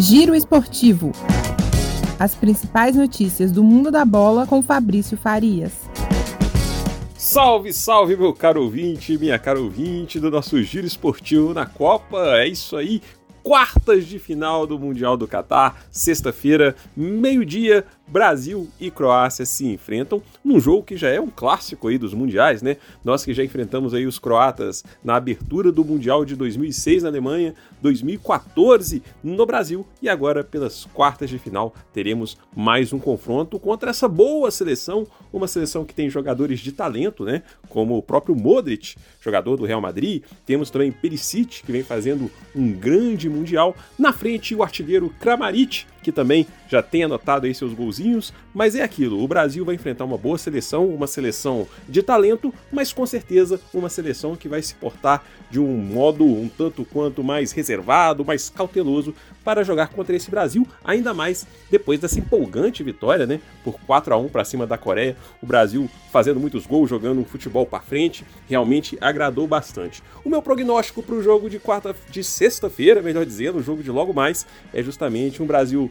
Giro Esportivo. As principais notícias do mundo da bola com Fabrício Farias. Salve, salve, meu caro ouvinte, minha cara ouvinte do nosso Giro Esportivo na Copa. É isso aí, quartas de final do Mundial do Catar, sexta-feira, meio-dia, Brasil e Croácia se enfrentam num jogo que já é um clássico aí dos mundiais, né? Nós que já enfrentamos aí os croatas na abertura do Mundial de 2006 na Alemanha, 2014 no Brasil e agora pelas quartas de final teremos mais um confronto contra essa boa seleção, uma seleção que tem jogadores de talento, né? Como o próprio Modric, jogador do Real Madrid, temos também Perisic que vem fazendo um grande mundial, na frente o artilheiro Kramaric que também já tem anotado aí seus golzinhos, mas é aquilo, o Brasil vai enfrentar uma boa seleção, uma seleção de talento, mas com certeza uma seleção que vai se portar de um modo um tanto quanto mais reservado, mais cauteloso para jogar contra esse Brasil, ainda mais depois dessa empolgante vitória, né, por 4 a 1 para cima da Coreia. O Brasil fazendo muitos gols, jogando um futebol para frente, realmente agradou bastante. O meu prognóstico para o jogo de quarta de sexta-feira, melhor dizendo, o jogo de logo mais, é justamente um Brasil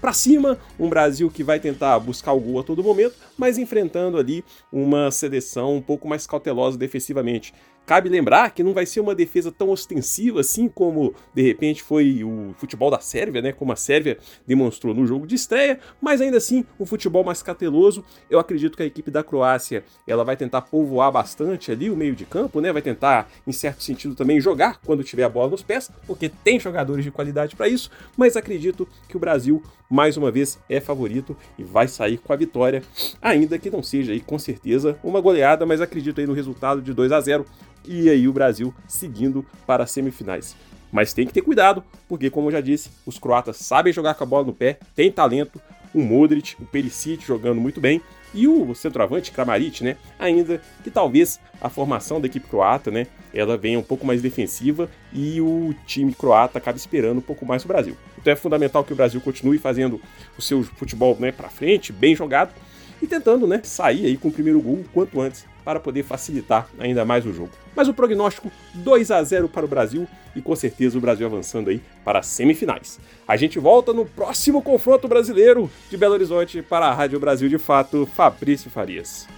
para cima, um Brasil que vai tentar buscar o gol a todo momento, mas enfrentando ali uma seleção um pouco mais cautelosa defensivamente. Cabe lembrar que não vai ser uma defesa tão ostensiva assim como de repente foi o futebol da Sérvia, né? Como a Sérvia demonstrou no jogo de estreia, mas ainda assim um futebol mais cauteloso. Eu acredito que a equipe da Croácia ela vai tentar povoar bastante ali o meio de campo, né? Vai tentar, em certo sentido, também jogar quando tiver a bola nos pés, porque tem jogadores de qualidade para isso. Mas acredito que o Brasil mais uma vez é favorito e vai sair com a vitória, ainda que não seja aí com certeza uma goleada, mas acredito aí no resultado de 2 a 0 e aí o Brasil seguindo para as semifinais. Mas tem que ter cuidado, porque como eu já disse, os croatas sabem jogar com a bola no pé, tem talento, o Modric, o Perisic jogando muito bem, e o centroavante Kramaric, né? Ainda que talvez a formação da equipe croata, né, ela venha um pouco mais defensiva e o time croata acabe esperando um pouco mais o Brasil. Então é fundamental que o Brasil continue fazendo o seu futebol, né, para frente, bem jogado e tentando, né, sair aí com o primeiro gol o quanto antes para poder facilitar ainda mais o jogo. Mas o prognóstico 2 a 0 para o Brasil e com certeza o Brasil avançando aí para as semifinais. A gente volta no próximo confronto brasileiro de Belo Horizonte para a Rádio Brasil de Fato, Fabrício Farias.